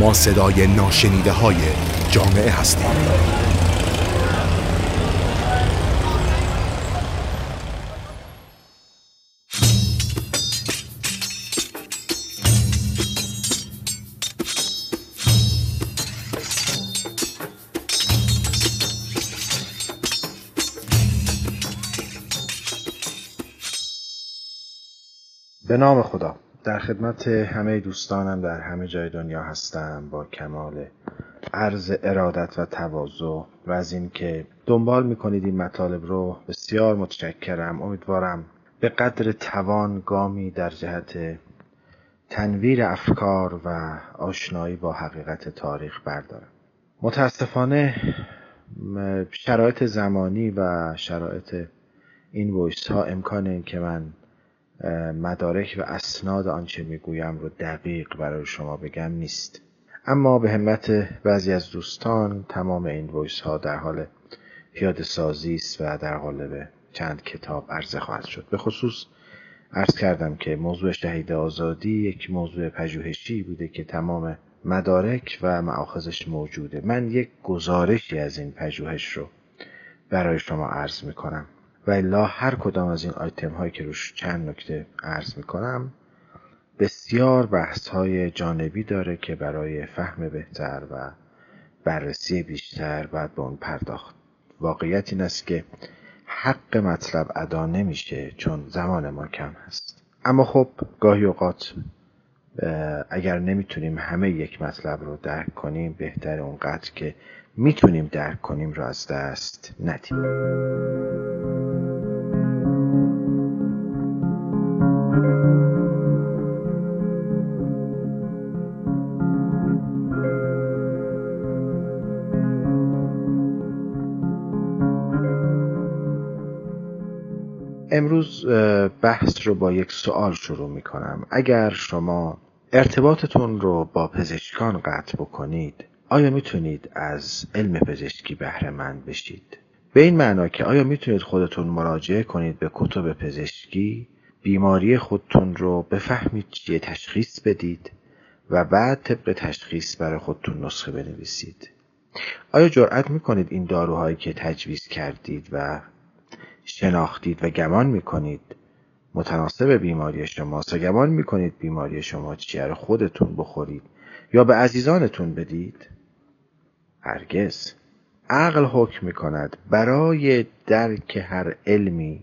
ما صدای ناشنیده های جامعه هستیم. به نام خدا. در خدمت همه دوستانم در همه جای دنیا هستم با کمال عرض ارادت و تواضع و از اینکه دنبال می‌کنید این مطالب رو بسیار متشکرم. امیدوارم به قدر توان گامی در جهت تنویر افکار و آشنایی با حقیقت تاریخ بردارم. متاسفانه شرایط زمانی و شرایط این ویس ها امکان این که من مدارک و اسناد آنچه می‌گویم رو دقیق برای شما بگم نیست. اما به همت بعضی از دوستان تمام این ویس ها در حال پیاده سازی است و در قالب چند کتاب عرضه خواهد شد. به خصوص عرض کردم که موضوع شهید آزادی یک موضوع پژوهشی بوده که تمام مدارک و معاخذش موجوده. من یک گزارشی از این پژوهش رو برای شما عرض می کنم و الا هر کدام از این آیتم هایی که روش چند نکته عرض می کنم بسیار بحث های جانبی داره که برای فهم بهتر و بررسی بیشتر باید به اون پرداخت. واقعیت این است که حق مطلب ادا نمیشه چون زمان ما کم هست. اما خب گاهی اوقات اگر نمی‌تونیم همه یک مطلب رو درک کنیم بهتر اونقدر که می‌تونیم درک کنیم را از دست ندیم. امروز بحث رو با یک سوال شروع می کنم اگر شما ارتباطتون رو با پزشکان قطع بکنید آیا می‌تونید از علم پزشکی بهره مند بشید؟ به این معنا که آیا می‌تونید خودتون مراجعه کنید به کتب پزشکی بیماری خودتون رو بفهمید چیه تشخیص بدید و بعد طبق تشخیص برای خودتون نسخه بنویسید؟ آیا جرأت می‌کنید این داروهایی که تجویز کردید و شناختید و گمان می‌کنید. متناسب بیماری شما و گمان می‌کنید بیماری شما چیه رو خودتون بخورید یا به عزیزانتون بدید؟ هرگز. عقل حکم می‌کند برای درک هر علمی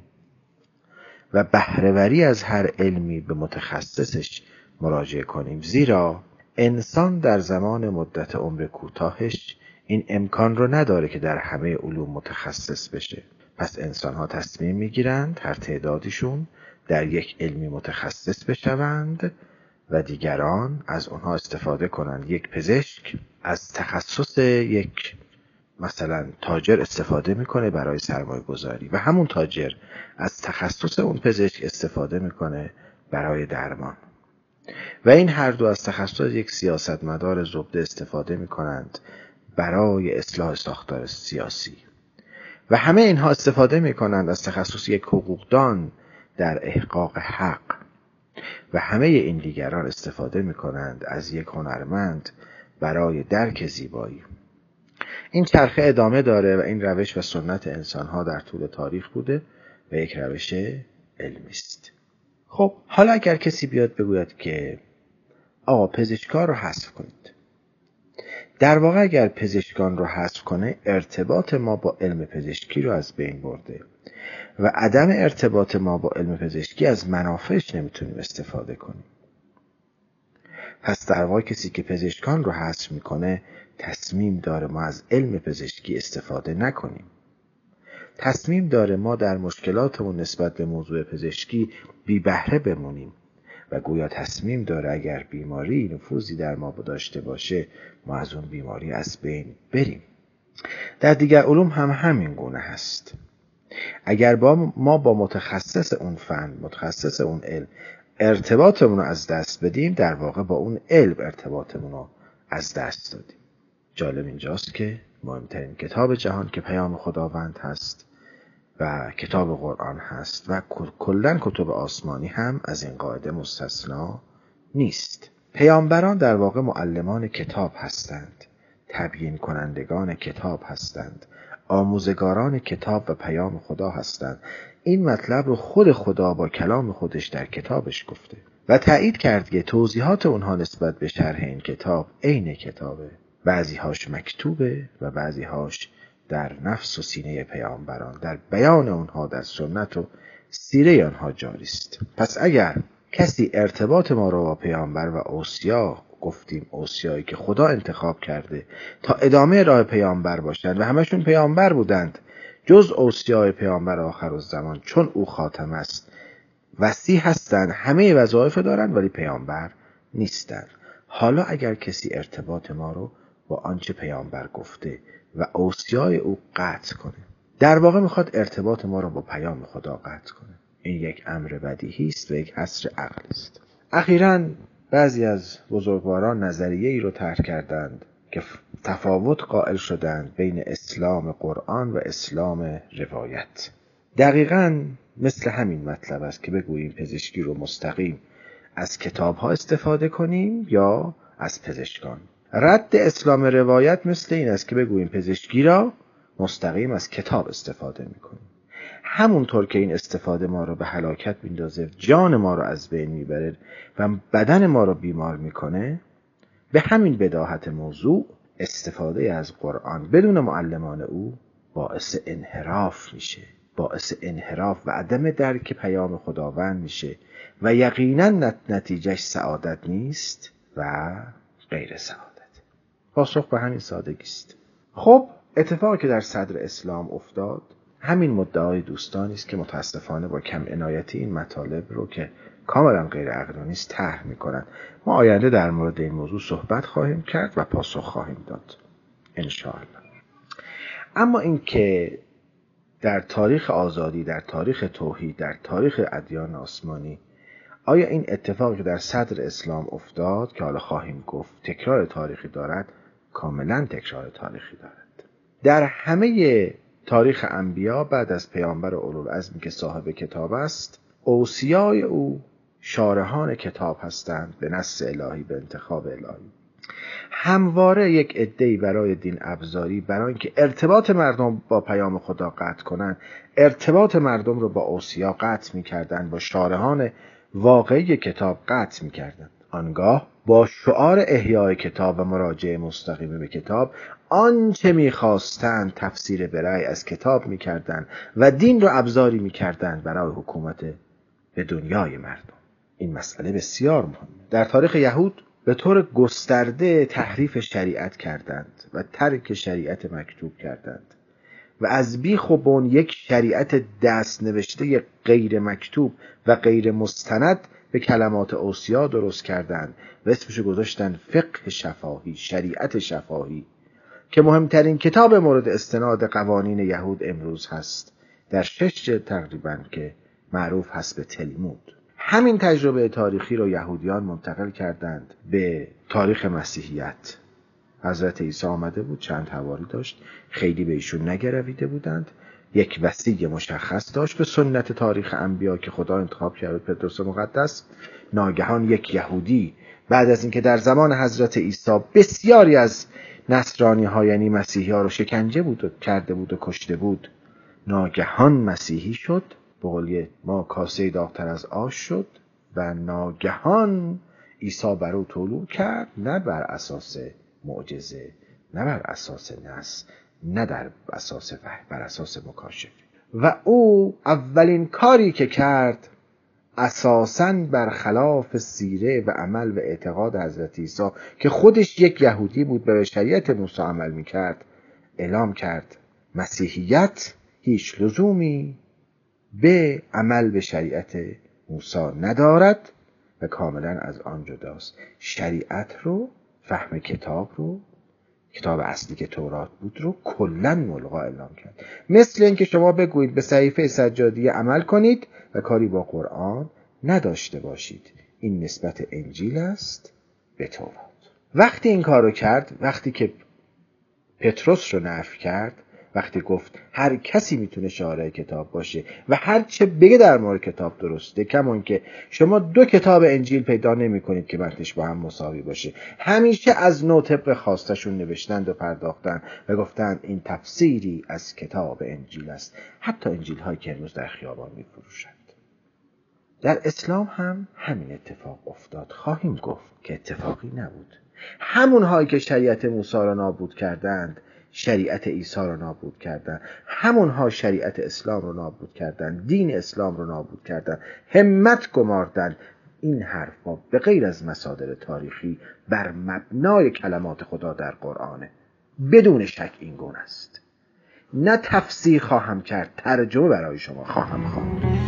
و بهرهوری از هر علمی به متخصصش مراجعه کنیم. زیرا انسان در زمان مدت عمر کوتاهش این امکان رو نداره که در همه علوم متخصص بشه. پس انسان ها تصمیم می‌گیرند هر تعدادیشون در یک علمی متخصص بشوند و دیگران از اونها استفاده کنند. یک پزشک از تخصص یک مثلا تاجر استفاده می‌کنه برای سرمایه گذاری و همون تاجر از تخصص اون پزشک استفاده می‌کنه برای درمان. و این هر دو از تخصص یک سیاستمدار زبده استفاده می‌کنند برای اصلاح ساختار سیاسی. و همه اینها استفاده می‌کنند از تخصص یک حقوقدان در احقاق حق. و همه این دیگران استفاده می‌کنند از یک هنرمند برای درک زیبایی. این چرخه ادامه داره و این روش و سنت انسانها در طول تاریخ بوده و یک روش علمی است. خب حالا اگر کسی بیاد بگوید که آقا پزشکار رو حذف کنید. در واقع اگر پزشکان رو حذف کنه ارتباط ما با علم پزشکی رو از بین برده و عدم ارتباط ما با علم پزشکی از منافعش نمی‌تونیم استفاده کنیم. پس در واقع کسی که پزشکان رو حذف می‌کنه تصمیم داره ما از علم پزشکی استفاده نکنیم. تصمیم داره ما در مشکلاتمون نسبت به موضوع پزشکی بی بهره بمونیم. و گویا تصمیم داره اگر بیماری نفوذی در ما داشته باشه ما از اون بیماری از بین بریم. در دیگر علوم هم همین گونه هست. اگر با ما با متخصص اون فن متخصص اون علم ارتباطمون رو از دست بدیم در واقع با اون علم ارتباطمون رو از دست دادیم. جالب اینجاست که مهمترین کتاب جهان که پیام خداوند هست کتاب قرآن هست و کلا کتب آسمانی هم از این قاعده مستثنا نیست. پیامبران در واقع معلمان کتاب هستند تبیین کنندگان کتاب هستند آموزگاران کتاب و پیام خدا هستند. این مطلب رو خود خدا با کلام خودش در کتابش گفته و تایید کرد که توضیحات اونها نسبت به شرح این کتاب عین کتابه. بعضیهاش مکتوبه و بعضیهاش در نفس و سینه پیامبران در بیان اونها در سنت و سیره آنها جاری است. پس اگر کسی ارتباط ما را با پیامبر و اوسیا گفتیم اوسیایی که خدا انتخاب کرده تا ادامه راه پیامبر باشند و همشون پیامبر بودند جز اوسیای پیامبر آخر زمان چون او خاتم است وسیع هستند همه وظایف دارند ولی پیامبر نیستند. حالا اگر کسی ارتباط ما رو با آنچه پیامبر گفته و اوسیای او قطع کنه. در واقع می‌خواد ارتباط ما را با پیام خدا قطع کنه. این یک امر بدیهی است و یک حصر عقل است. اخیرا بعضی از بزرگواران نظریه ای رو طرح کردند که تفاوت قائل شدند بین اسلام قرآن و اسلام روایت. دقیقا مثل همین مطلب است که بگوییم پزشکی رو مستقیم از کتاب ها استفاده کنیم یا از پزشکان. رد اسلام روایت مثل این است که بگوییم پزشکی را مستقیم از کتاب استفاده می‌کنیم. همونطور که این استفاده ما رو به هلاکت میندازه جان ما رو از بین می‌بره و بدن ما رو بیمار می‌کنه به همین بداهت موضوع استفاده از قرآن بدون معلمان او باعث انحراف میشه باعث انحراف و عدم درک پیام خداوند میشه و یقینا نتیجهش سعادت نیست و غیر سعادت. پاسخ به همین سادگی است. خب اتفاقی که در صدر اسلام افتاد همین مدعای دوستانی است که متاسفانه با کم عنایتی این مطالب رو که کاملا غیر عقلانی است طرح می‌کنند. ما آینده در مورد این موضوع صحبت خواهیم کرد و پاسخ خواهیم داد انشاءالله. اما اینکه در تاریخ آزادی در تاریخ توحید در تاریخ ادیان آسمانی آیا این اتفاقی که در صدر اسلام افتاد که حالا خواهیم گفت تکرار تاریخی دارد کاملا تکرار تاریخی دارد. در همه تاریخ انبیا بعد از پیامبر اولوالعزمی که صاحب کتاب است اوسیای او شارحان کتاب هستند به نص الهی به انتخاب الهی. همواره یک عدهای برای دین ابزاری برای اینکه ارتباط مردم با پیام خدا قطع کنند ارتباط مردم رو با اوسیا قطع می‌کردند با شارحان واقعی کتاب قطع می‌کردند. آنگاه با شعار احیای کتاب و مراجعه مستقیم به کتاب آنچه می‌خواستند تفسیر برای از کتاب می‌کردند و دین را ابزاری می‌کردند برای حکومت به دنیای مردم. این مسئله بسیار مهمه در تاریخ یهود به طور گسترده تحریف شریعت کردند و ترک شریعت مکتوب کردند و از بیخ و بن یک شریعت دست نوشته غیر مکتوب و غیر مستند به کلمات اوسیا درست کردند و اسمشو گذاشتن فقه شفاهی شریعت شفاهی که مهمترین کتاب مورد استناد قوانین یهود امروز هست. در شش جلد تقریبا که معروف هست به تلمود. همین تجربه تاریخی رو یهودیان منتقل کردند به تاریخ مسیحیت. حضرت عیسی آمده بود چند حواری داشت. خیلی به ایشون نگرویده بودند. یک وسیع مشخص داشت به سنت تاریخ انبیا که خدا انتخاب کرد پدرس مقدس ناگهان یک یهودی بعد از اینکه در زمان حضرت عیسی بسیاری از نصرانی ها یعنی مسیحی ها رو شکنجه بود و کرده بود و کشته بود ناگهان مسیحی شد به ما کاسه داغتر از آش شد و ناگهان عیسی بر او طلوع کرد نه بر اساس معجزه نه بر اساس نس نه در اساس وحی بر اساس مکاشفه. و او اولین کاری که کرد اساسا برخلاف سیره و عمل و اعتقاد حضرت عیسی که خودش یک یهودی بود به شریعت موسی عمل می‌کرد اعلام کرد مسیحیت هیچ لزومی به عمل به شریعت موسی ندارد و کاملا از آن جداست. شریعت رو فهم کتاب رو کتاب اصلی که تورات بود رو کلا ملغا اعلام کرد. مثل اینکه شما بگویید به صحیفه سجادی عمل کنید و کاری با قرآن نداشته باشید. این نسبت انجیل است به تورات. وقتی این کار رو کرد وقتی که پتروس رو نفی کرد وقتی گفت هر کسی می‌تونه شارع کتاب باشه و هر چه بگه در مورد کتاب درسته کمون که شما دو کتاب انجیل پیدا نمی کنید که متنش با هم مساوی باشه. همیشه از نو طبق خواستشون نوشتند و پرداختن و گفتند این تفسیری از کتاب انجیل است. حتی انجیل های که امروز در خیابان میفروشند. در اسلام هم همین اتفاق افتاد. خواهیم گفت که اتفاقی نبود. همون هایی که شریعت موسی را نابود کردند شریعت عیسی را نابود کردند همونها شریعت اسلام را نابود کردند دین اسلام را نابود کردند همت گماردند این حرفها به غیر از مصادر تاریخی بر مبنای کلمات خدا در قرآنه. بدون شک این گونه است. نه تفسیر خواهم کرد ترجمه برای شما خواهم خواند.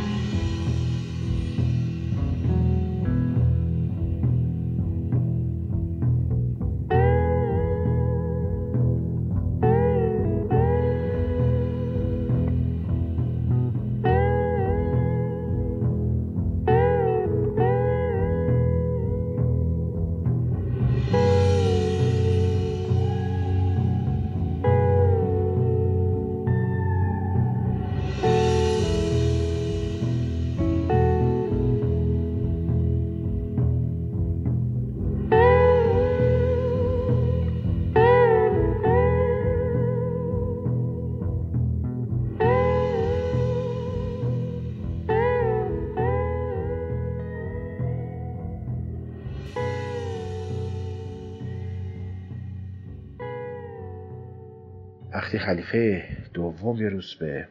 وقتی خلیفه دوم یه روز به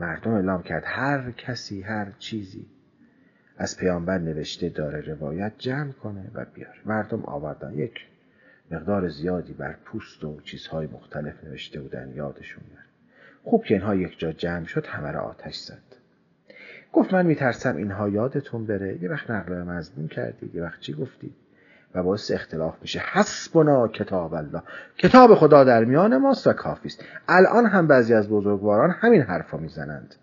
مردم اعلام کرد هر کسی هر چیزی از پیامبر نوشته داره روایت جمع کنه و بیاره. مردم آوردن. یک مقدار زیادی بر پوست و چیزهای مختلف نوشته بودن یادشون میاد. خوب که اینها یک جا جمع شد همه را آتش زد. گفت من میترسم اینها یادتون بره. یه وقت نقل مزمون کردید یه وقت چی گفتید؟ و باعث اختلاف میشه. حسبنا کتاب الله. کتاب خدا در میان ماست و کافی است. الان هم بعضی از بزرگواران همین حرفا می‌زنند.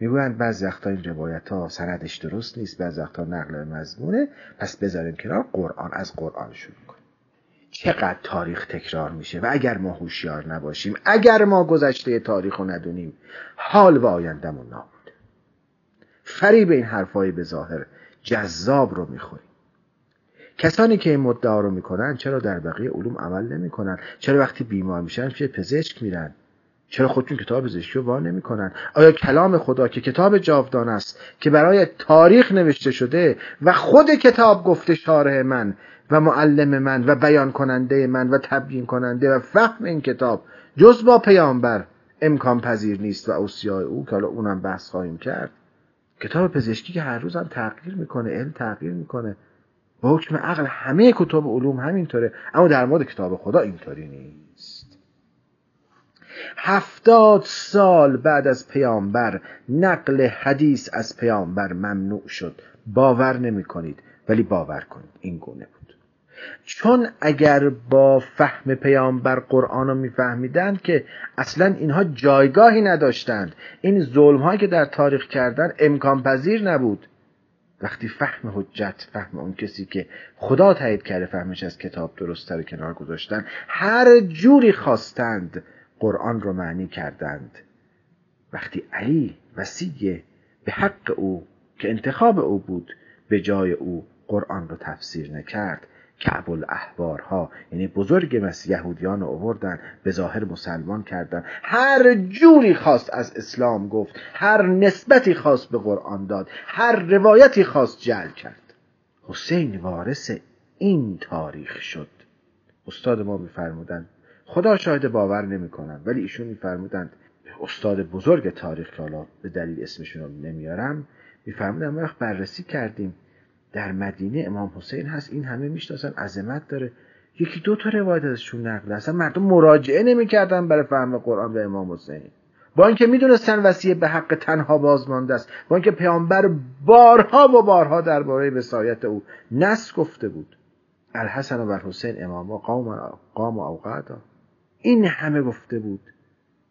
می‌گویند بعضی وقتا این روایت ها سندش درست نیست بعضی وقتا نقل مضمونه. پس بذاریم کنار قرآن از قرآن شروع کنیم. چقدر تاریخ تکرار میشه و اگر ما هوشیار نباشیم اگر ما گذشته تاریخ رو ندونیم حال و آیندهمون نابود فریب این حرفای به ظاهر جذاب رو می‌خوریم. کسانی که این مدعا رو می‌کنن چرا در بقیه علوم عمل نمی‌کنن؟ چرا وقتی بیمار میشن پیش پزشک میرن؟ چرا خودشون کتاب پزشکی رو وا نمی‌کنن؟ آیا کلام خدا که کتاب جاودان است که برای تاریخ نوشته شده و خود کتاب گفته شارح من و معلم من و بیان کننده من و تبیین کننده و فهم این کتاب جز با پیامبر امکان پذیر نیست و اوصیای او که حالا اونم بحث خواهیم کرد؟ کتاب پزشکی که هر روز هم تغییر می‌کنه علم تغییر می‌کنه. با حکم عقل همه کتاب علوم همینطوره. اما در مورد کتاب خدا اینطوری نیست. هفتاد سال بعد از پیامبر نقل حدیث از پیامبر ممنوع شد. باور نمی کنید ولی باور کنید. این گونه بود. چون اگر با فهم پیامبر قرآن رو میفهمیدند که اصلا اینها جایگاهی نداشتند این ظلم که در تاریخ کردن امکان پذیر نبود. وقتی فهم حجت فهم اون کسی که خدا تایید کرده فهمش از کتاب درست رو کنار گذاشتن هر جوری خواستند قرآن رو معنی کردند. وقتی علی وسیع به حق او که انتخاب او بود به جای او قرآن رو تفسیر نکرد کعب الاحبارها یعنی بزرگ مس یهودیان رو آوردن به ظاهر مسلمان کردن. هر جوری خواست از اسلام گفت هر نسبتی خواست به قرآن داد هر روایتی خواست جل کرد. حسین وارث این تاریخ شد. استاد ما میفرمودند خدا شاهد باور نمی‌کنن ولی ایشون میفرمودند استاد بزرگ تاریخ که حالا به دلیل اسمشون رو نمیارم میفرمودن وقت بررسی کردیم. در مدینه امام حسین هست این همه می‌شناسن عظمت داره. یکی دو تا روایت ازشون نقل اصلا مردم مراجعه نمی‌کردن برای فهم قرآن به امام حسین. با اینکه می‌دونستن وصیه به حق تنها بازمانده است با اینکه پیامبر بارها و بارها درباره وصایت او نس گفته بود. الحسن و حسین امام قام قام و اوقاتا این همه گفته بود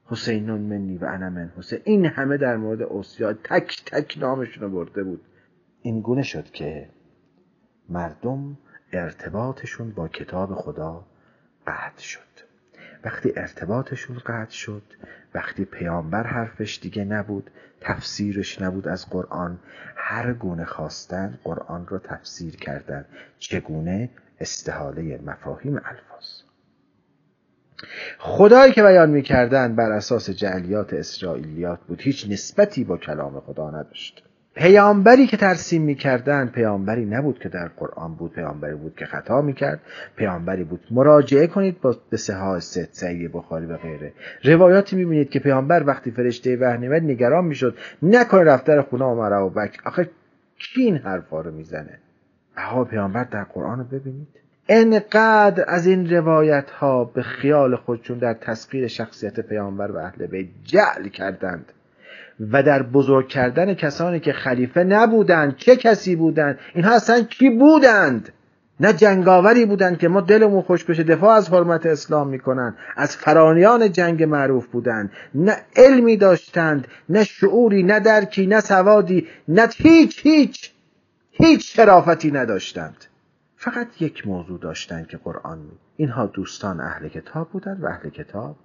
حسینون منی و انا من حسین. این همه در مورد اوسیا تک تک نامشون رو برده بود. این گونه شد که مردم ارتباطشون با کتاب خدا قطع شد. وقتی ارتباطشون قطع شد وقتی پیامبر حرفش دیگه نبود تفسیرش نبود از قرآن هر گونه خواستن قرآن رو تفسیر کردن. چگونه؟ استحاله مفاهیم الفاظ. خدایی که بیان می‌کردن بر اساس جعلیات اسرائیلیات بود هیچ نسبتی با کلام خدا نداشت. پیامبری که ترسیم می‌کردن پیامبری نبود که در قرآن بود پیامبری بود که خطا می‌کرد پیامبری بود. مراجعه کنید با به سها ست سعی بخاری و غیره. روایاتی می‌بینید که پیامبر وقتی فرشته وحی نگران می‌شد. نکنه رفتر خونه عمر و بک آخه کی این حرفا رو می‌زنه؟ آقا پیامبر در قرآن رو ببینید. انقدر از این روایت ها به خیال خودشون در تسخیر شخصیت پیامبر و اهل بیت جعل کردند. و در بزرگ کردن کسانی که خلیفه نبودند چه کسی بودند؟ اینها اصلا کی بودند؟ نه جنگاوری بودند که ما دلمون خوش بشه دفاع از حرمت اسلام می‌کنند از فرانیان جنگ معروف بودند. نه علمی داشتند نه شعوری نه درکی نه سوادی نه هیچ هیچ هیچ شرافتی نداشتند. فقط یک موضوع داشتند که قرآن اینها دوستان اهل کتاب بودند و اهل کتاب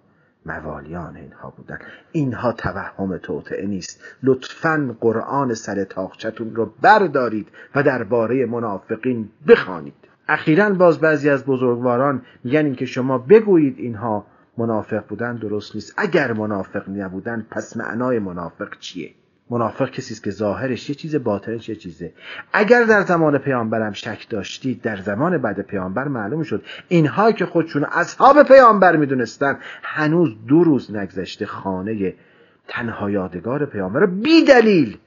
موالیان اینها بودند. اینها توهم توطعه نیست. لطفا قرآن سر تاخچتون رو بردارید و درباره منافقین بخوانید. اخیرا باز بعضی از بزرگواران میگن اینکه شما بگویید اینها منافق بودن درست نیست. اگر منافق نبودن پس معنای منافق چیه؟ منافق کسی است که ظاهرش یه چیز باطنش یه چیزه. اگر در زمان پیامبرم شک داشتید در زمان بعد پیامبر معلوم شد اینها که خودشون اصحاب پیامبر می‌دونستن هنوز دو روز نگذشته خانه تنها یادگار پیامبر رو بی دلیل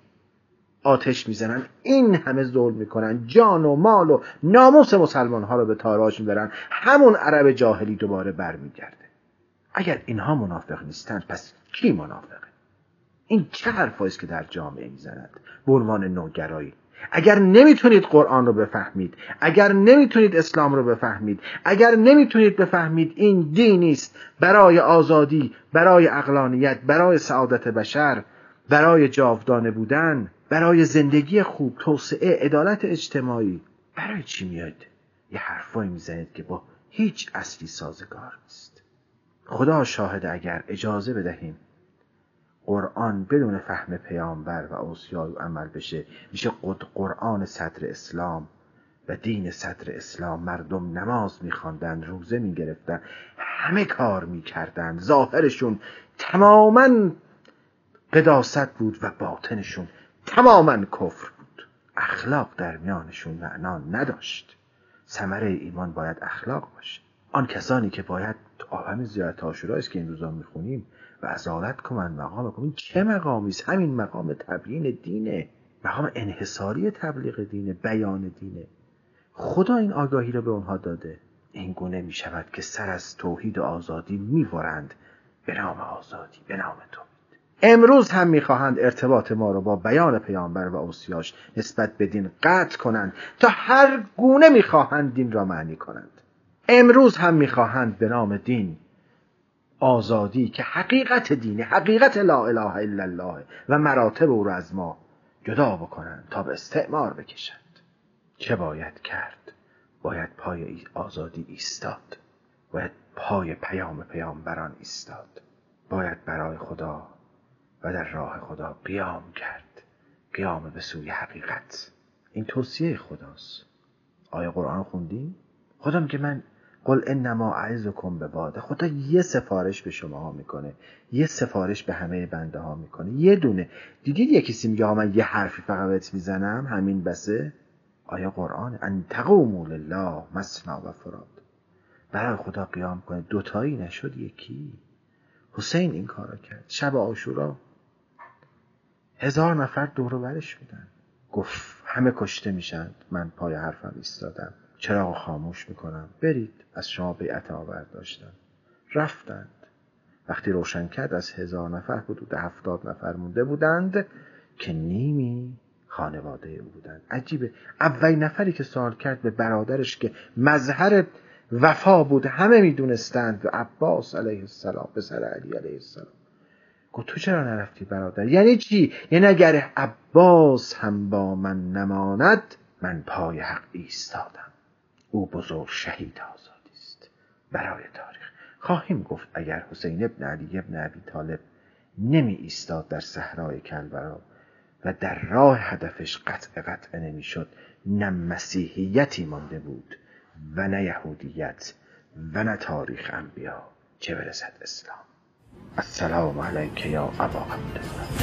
آتش می‌زنن. این همه ظلم می‌کنن. جان و مال و ناموس مسلمان ها رو به تاراج می‌برن. همون عرب جاهلی دوباره برمیگرده. اگر اینها منافق نیستند پس کی منافقه این چه حرفایی که در جامعه می‌زند؟ به عنوان نوگرایی. اگر نمی‌تونید قرآن رو بفهمید اگر نمی‌تونید اسلام رو بفهمید اگر نمی‌تونید بفهمید این دینی است برای آزادی برای اقلانیت برای سعادت بشر برای جاودانه بودن برای زندگی خوب توسعه عدالت اجتماعی برای چی میاد یه حرفایی می‌زنید که با هیچ اصلی سازگار نیست. خدا شاهد اگر اجازه بدهیم قرآن بدون فهم پیامبر و اوصیای عمل بشه میشه قد قرآن صدر اسلام و دین صدر اسلام. مردم نماز میخواندن روزه می‌گرفتن همه کار می‌کردن. ظاهرشون تماما قداست بود و باطنشون تماما کفر بود. اخلاق در میانشون معنا نداشت. ثمره ایمان باید اخلاق باشه. آن کسانی که باید همین زیارت است که این روزا می‌خونیم و ازالت کنن مقام کنن چه مقامی است؟ همین مقام تبیین دینه مقام انحصاری تبلیغ دینه بیان دینه خدا این آگاهی را به اونها داده. این گونه می شود که سر از توحید و آزادی می‌برند به نام آزادی به نام توحید. امروز هم می‌خواهند ارتباط ما را با بیان پیامبر و اوسیاش نسبت به دین قطع کنند تا هر گونه می‌خواهند دین را معنی کنند. امروز هم می‌خواهند به نام دین آزادی که حقیقت دینه حقیقت لا اله الا الله و مراتب او را از ما جدا بکنند تا به استعمار بکشند. چه باید کرد؟ باید پای آزادی ایستاد. باید پای پیام پیامبران ایستاد. باید برای خدا و در راه خدا قیام کرد. قیام به سوی حقیقت. این توصیه خداست. آیا قرآن خوندیم؟ خودم که من قل انما اعزکم به باده خدا یه سفارش به شما ها می‌کنه یه سفارش به همه بنده ها می‌کنه. یه دونه. دیدید یه کسی میگه من یه حرفی فقط می‌زنم همین بسه. آیا قرآن؟ ان تقوموا لله مسنا و فراد. برای خدا قیام کنه دوتایی نشد یکی. حسین این کارو کرد. شب آشورا هزار نفر دور برش بودن. گفت همه کشته میشن. من پای حرفم ایستادم. چراغ خاموش می‌کنم؟ برید. از شما بیعت آور داشتم. رفتند. وقتی روشن کرد از هزار نفر حدود هفتاد نفر مونده بودند که نیمی خانواده او بودند. عجیبه. اولین نفری که سوال کرد به برادرش که مظهر وفا بود همه می‌دونستند و عباس علیه السلام پسر علی علیه السلام. گفت تو چرا نرفتی برادر؟ یعنی چی؟ یعنی اگر عباس هم با من نماند من پای حق ایستادم. او بزرگ شهید آزادی است برای تاریخ. خواهیم گفت اگر حسین ابن علی ابن ابی طالب نمی ایستاد در صحرای کلبرا و در راه هدفش قطع قطع نمی‌شد نه مسیحیتی مانده بود و نه یهودیت و نه تاریخ انبیا. چه برسد اسلام؟ السلام علیک یا ابا عبدالله.